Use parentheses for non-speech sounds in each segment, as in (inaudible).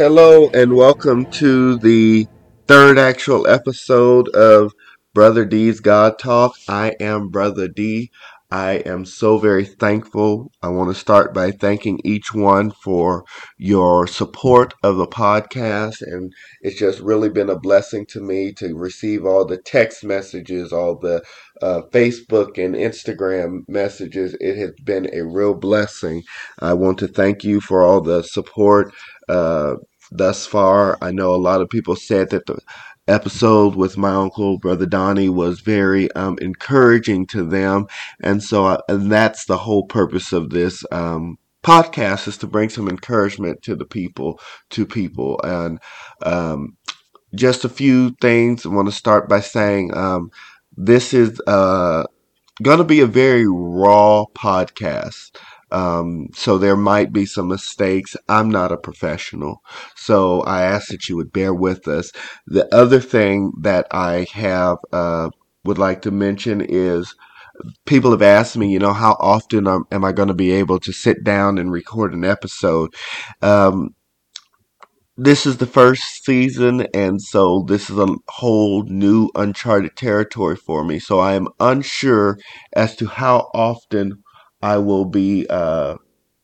Hello and welcome to the third actual episode of Brother D's God Talk. I am Brother D. I am so very thankful. I want to start by thanking each one for your support of the podcast. And it's just really been a blessing to me to receive all the text messages, all the uh, Facebook and Instagram messages. It has been a real blessing. I want to thank you for all the support. Uh, thus far. I know a lot of people said that the episode with my uncle, Brother Donnie, was very um, encouraging to them. And so, I, and that's the whole purpose of this um, podcast is to bring some encouragement to the people, to people. And um, just a few things. I want to start by saying um, this is uh, going to be a very raw podcast. Um, so there might be some mistakes. I'm not a professional. So I ask that you would bear with us. The other thing that I have, uh, would like to mention is people have asked me, you know, how often am, I going to be able to sit down and record an episode? Um, this is the first season, and so this is a whole new uncharted territory for me. So I am unsure as to how often I will be uh,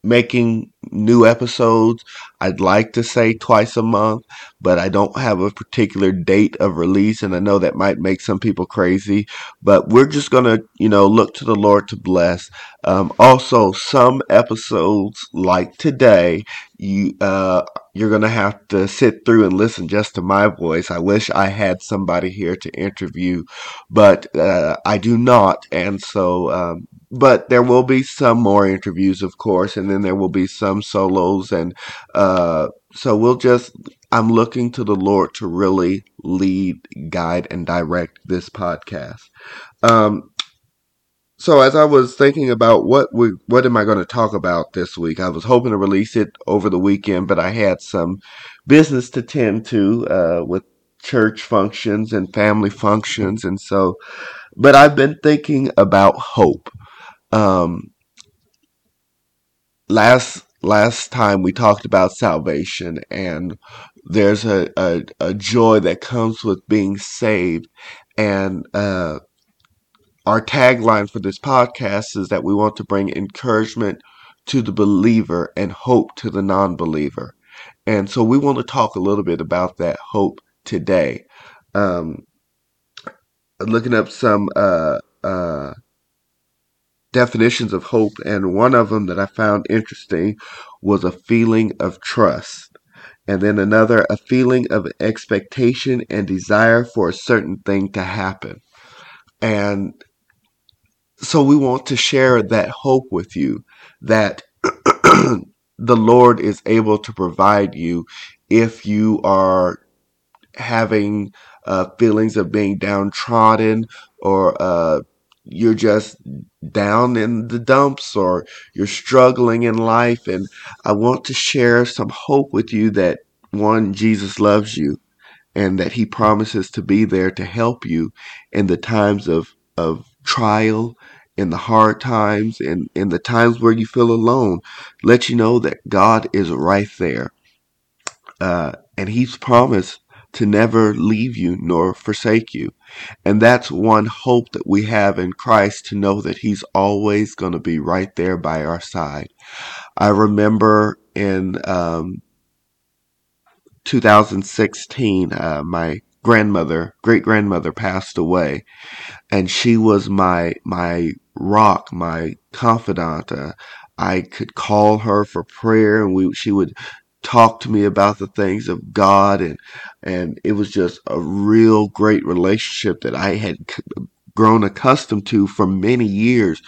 making new episodes. I'd like to say twice a month, but I don't have a particular date of release, and I know that might make some people crazy. But we're just gonna, you know, look to the Lord to bless. Um, also, some episodes like today, you uh, you're gonna have to sit through and listen just to my voice. I wish I had somebody here to interview, but uh, I do not, and so um, but there will be some more interviews, of course, and then there will be some solos, and uh, so we'll just. I'm looking to the Lord to really lead, guide, and direct this podcast. Um, so as I was thinking about what we, what am I going to talk about this week, I was hoping to release it over the weekend, but I had some business to tend to uh, with church functions and family functions, and so. But I've been thinking about hope. Um, last last time we talked about salvation and there's a, a, a joy that comes with being saved. And uh, our tagline for this podcast is that we want to bring encouragement to the believer and hope to the non-believer. And so we want to talk a little bit about that hope today. Um, looking up some uh, uh, definitions of hope, and one of them that I found interesting was a feeling of trust. And then another, a feeling of expectation and desire for a certain thing to happen. And so we want to share that hope with you that (clears throat) the Lord is able to provide you if you are having uh, feelings of being downtrodden or uh, you're just down in the dumps or you're struggling in life. And I want to share some hope with you that one, Jesus loves you and that he promises to be there to help you in the times of, of trial, in the hard times, and in the times where you feel alone. Let you know that God is right there. Uh, and he's promised to never leave you nor forsake you. And that's one hope that we have in Christ to know that He's always going to be right there by our side. I remember in um, 2016, uh, my grandmother, great grandmother, passed away, and she was my my rock, my confidant. Uh, I could call her for prayer, and we she would talk to me about the things of God and and it was just a real great relationship that I had grown accustomed to for many years.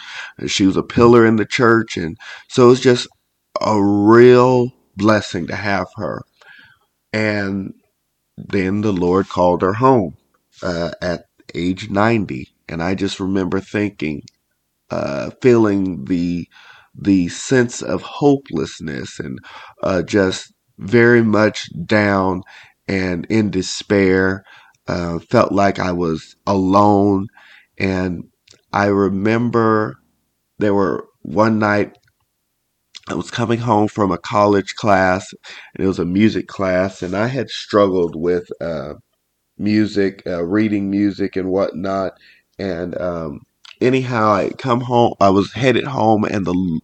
She was a pillar in the church and so it was just a real blessing to have her. And then the Lord called her home uh, at age 90 and I just remember thinking uh, feeling the the sense of hopelessness and uh, just very much down and in despair. Uh, felt like I was alone. And I remember there were one night I was coming home from a college class, and it was a music class, and I had struggled with uh, music, uh, reading music, and whatnot. And um, anyhow, I come home. I was headed home, and the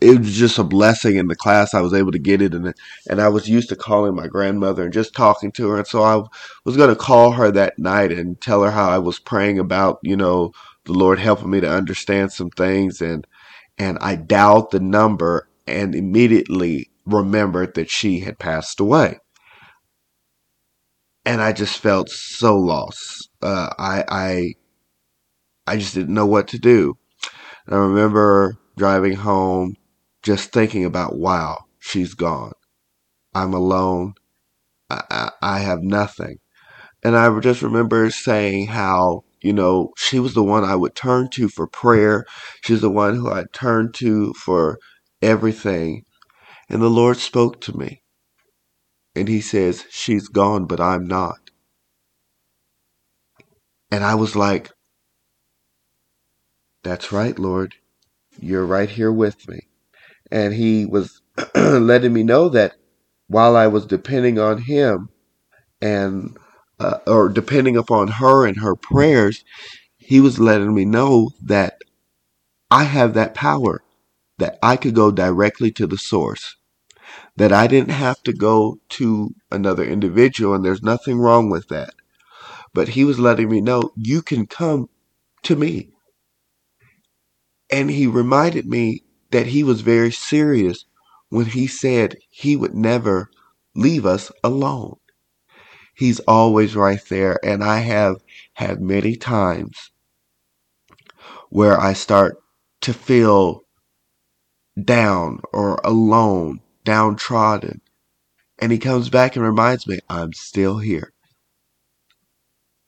it was just a blessing in the class. I was able to get it, and and I was used to calling my grandmother and just talking to her. And so I was going to call her that night and tell her how I was praying about, you know, the Lord helping me to understand some things. And and I dialed the number and immediately remembered that she had passed away. And I just felt so lost. Uh, I I I just didn't know what to do. I remember driving home just thinking about, wow, she's gone. I'm alone. I, I, I have nothing. And I just remember saying how, you know, she was the one I would turn to for prayer. She's the one who I turned to for everything. And the Lord spoke to me. And He says, She's gone, but I'm not. And I was like, That's right, Lord. You're right here with me and he was (clears throat) letting me know that while I was depending on him and uh, or depending upon her and her prayers, he was letting me know that I have that power, that I could go directly to the source, that I didn't have to go to another individual, and there's nothing wrong with that. But he was letting me know you can come to me. And he reminded me that he was very serious when he said he would never leave us alone. He's always right there. And I have had many times where I start to feel down or alone, downtrodden. And he comes back and reminds me, I'm still here.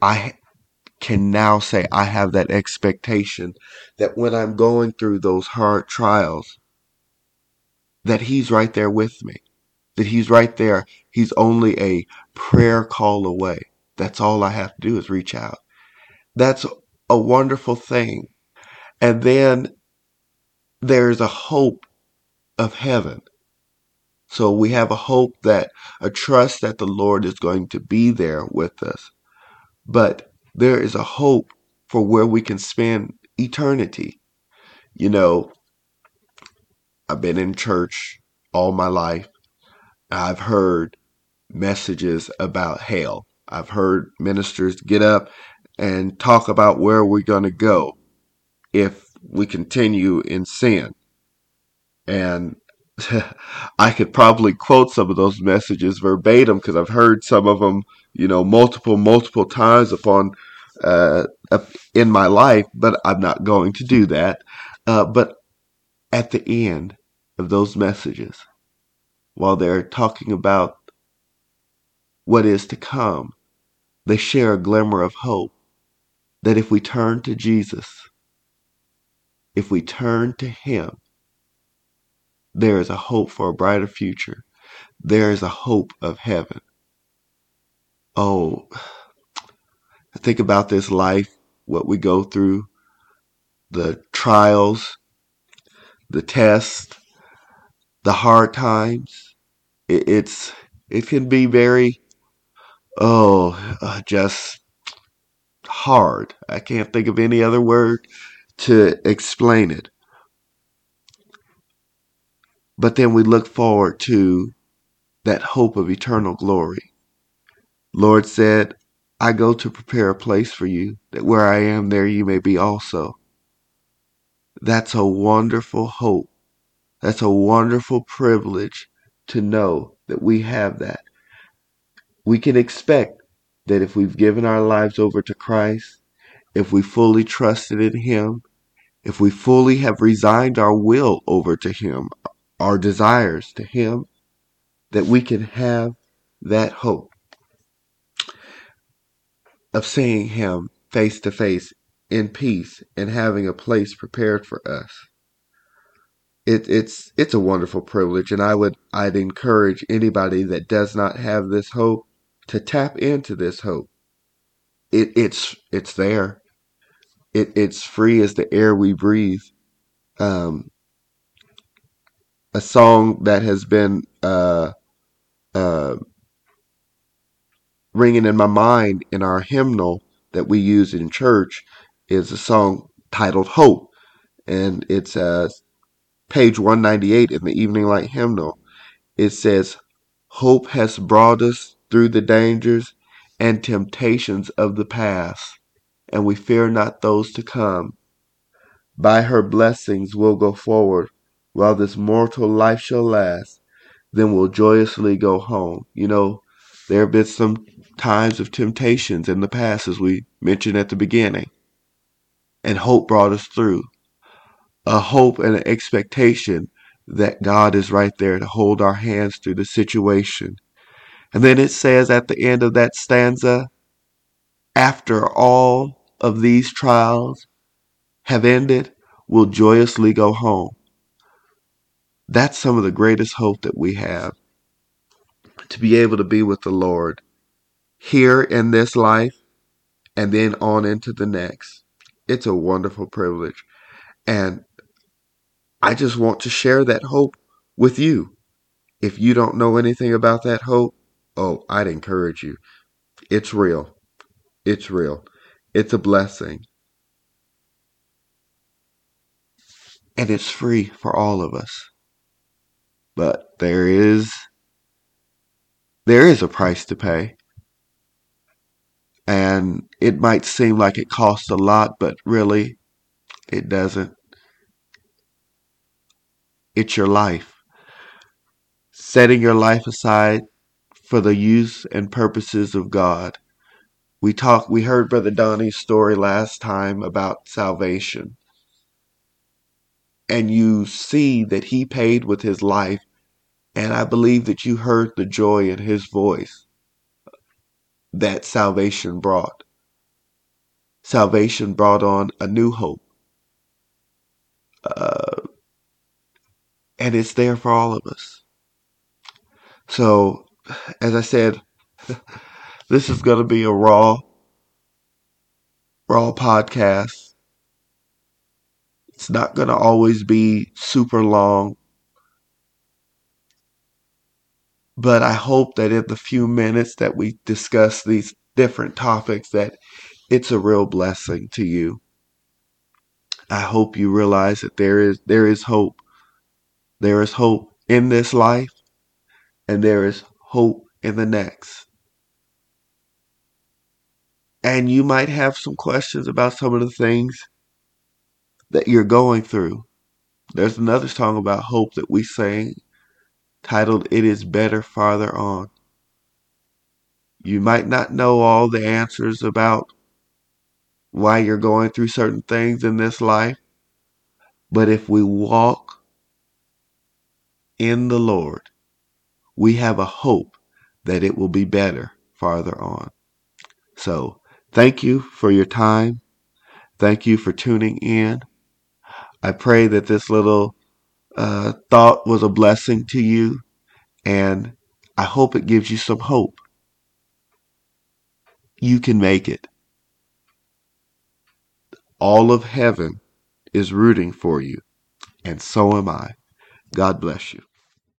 I can now say I have that expectation that when I'm going through those hard trials, that He's right there with me, that He's right there. He's only a prayer call away. That's all I have to do is reach out. That's a wonderful thing. And then there's a hope of heaven. So we have a hope that a trust that the Lord is going to be there with us. But there is a hope for where we can spend eternity. You know, I've been in church all my life. I've heard messages about hell. I've heard ministers get up and talk about where we're going to go if we continue in sin. And (laughs) I could probably quote some of those messages verbatim because I've heard some of them, you know, multiple, multiple times upon uh, in my life, but I'm not going to do that. Uh, but at the end of those messages, while they're talking about what is to come, they share a glimmer of hope that if we turn to Jesus, if we turn to Him, there is a hope for a brighter future. There is a hope of heaven. Oh, think about this life, what we go through, the trials, the tests, the hard times. It, it's it can be very oh uh, just hard. I can't think of any other word to explain it. But then we look forward to that hope of eternal glory. Lord said, I go to prepare a place for you, that where I am, there you may be also. That's a wonderful hope. That's a wonderful privilege to know that we have that. We can expect that if we've given our lives over to Christ, if we fully trusted in Him, if we fully have resigned our will over to Him, our desires to Him, that we can have that hope of seeing him face to face in peace and having a place prepared for us. It, it's it's a wonderful privilege, and I would I'd encourage anybody that does not have this hope to tap into this hope. It, it's it's there. It, it's free as the air we breathe. Um, a song that has been uh, uh, ringing in my mind in our hymnal that we use in church is a song titled Hope. And it's uh, page 198 in the Evening Light hymnal. It says, Hope has brought us through the dangers and temptations of the past, and we fear not those to come. By her blessings we'll go forward while this mortal life shall last. Then we'll joyously go home. You know, there have been some times of temptations in the past, as we mentioned at the beginning, and hope brought us through. A hope and an expectation that God is right there to hold our hands through the situation. And then it says at the end of that stanza, after all of these trials have ended, we'll joyously go home. That's some of the greatest hope that we have to be able to be with the Lord here in this life and then on into the next. It's a wonderful privilege. And I just want to share that hope with you. If you don't know anything about that hope, oh, I'd encourage you. It's real. It's real. It's a blessing. And it's free for all of us. But there is there is a price to pay. And it might seem like it costs a lot, but really it doesn't. It's your life. Setting your life aside for the use and purposes of God. We talked we heard Brother Donnie's story last time about salvation. And you see that he paid with his life and I believe that you heard the joy in his voice that salvation brought. Salvation brought on a new hope. Uh, and it's there for all of us. So, as I said, (laughs) this is going to be a raw, raw podcast. It's not going to always be super long. But I hope that in the few minutes that we discuss these different topics that it's a real blessing to you. I hope you realize that there is there is hope. There is hope in this life and there is hope in the next. And you might have some questions about some of the things that you're going through. There's another song about hope that we sing titled It Is Better Farther On. You might not know all the answers about why you're going through certain things in this life, but if we walk in the Lord, we have a hope that it will be better farther on. So, thank you for your time. Thank you for tuning in. I pray that this little uh, thought was a blessing to you, and I hope it gives you some hope. You can make it. All of heaven is rooting for you, and so am I. God bless you.